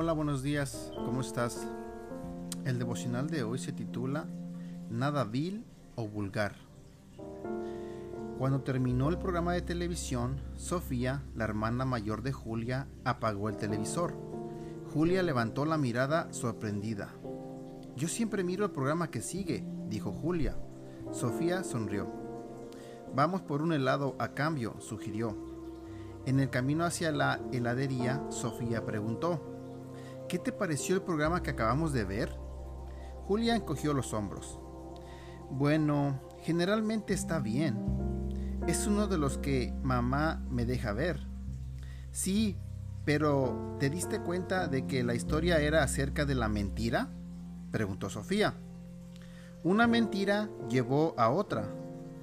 Hola, buenos días, ¿cómo estás? El devocional de hoy se titula Nada vil o vulgar. Cuando terminó el programa de televisión, Sofía, la hermana mayor de Julia, apagó el televisor. Julia levantó la mirada sorprendida. Yo siempre miro el programa que sigue, dijo Julia. Sofía sonrió. Vamos por un helado a cambio, sugirió. En el camino hacia la heladería, Sofía preguntó, ¿Qué te pareció el programa que acabamos de ver? Julia encogió los hombros. Bueno, generalmente está bien. Es uno de los que mamá me deja ver. Sí, pero ¿te diste cuenta de que la historia era acerca de la mentira? preguntó Sofía. Una mentira llevó a otra,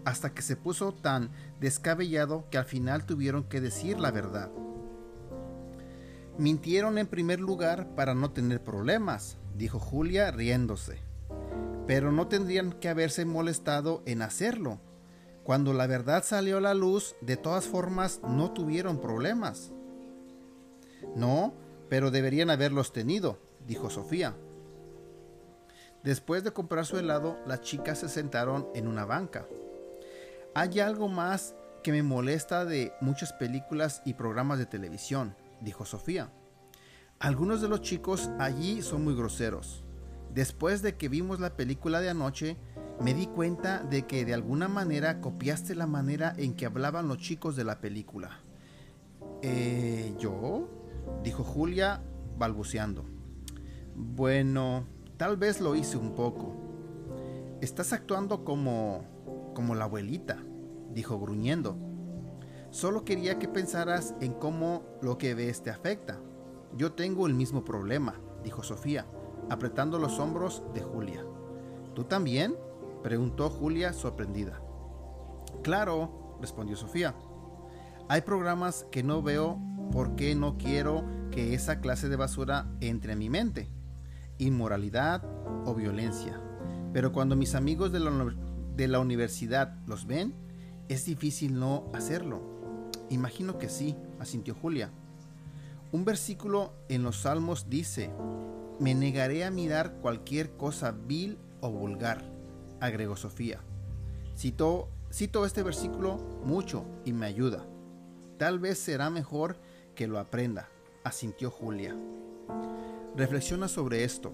hasta que se puso tan descabellado que al final tuvieron que decir la verdad. Mintieron en primer lugar para no tener problemas, dijo Julia riéndose. Pero no tendrían que haberse molestado en hacerlo. Cuando la verdad salió a la luz, de todas formas no tuvieron problemas. No, pero deberían haberlos tenido, dijo Sofía. Después de comprar su helado, las chicas se sentaron en una banca. Hay algo más que me molesta de muchas películas y programas de televisión, dijo Sofía. Algunos de los chicos allí son muy groseros. Después de que vimos la película de anoche, me di cuenta de que de alguna manera copiaste la manera en que hablaban los chicos de la película. ¿Eh, ¿Yo? dijo Julia, balbuceando. Bueno, Tal vez lo hice un poco. Estás actuando como... como la abuelita, dijo gruñendo. Solo quería que pensaras en cómo lo que ves te afecta. Yo tengo el mismo problema, dijo Sofía, apretando los hombros de Julia. ¿Tú también? preguntó Julia sorprendida. Claro, respondió Sofía. Hay programas que no veo porque no quiero que esa clase de basura entre en mi mente inmoralidad o violencia. Pero cuando mis amigos de la, de la universidad los ven, es difícil no hacerlo. Imagino que sí, asintió Julia. Un versículo en los Salmos dice, me negaré a mirar cualquier cosa vil o vulgar, agregó Sofía. Citó, cito este versículo mucho y me ayuda. Tal vez será mejor que lo aprenda, asintió Julia. Reflexiona sobre esto.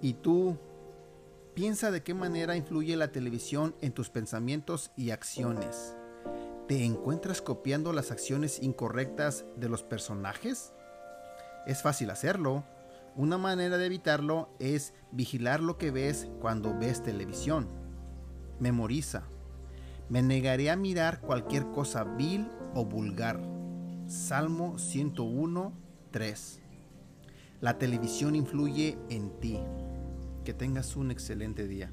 Y tú, piensa de qué manera influye la televisión en tus pensamientos y acciones. ¿Te encuentras copiando las acciones incorrectas de los personajes? Es fácil hacerlo. Una manera de evitarlo es vigilar lo que ves cuando ves televisión. Memoriza. Me negaré a mirar cualquier cosa vil o vulgar. Salmo 101, 3. La televisión influye en ti. Que tengas un excelente día.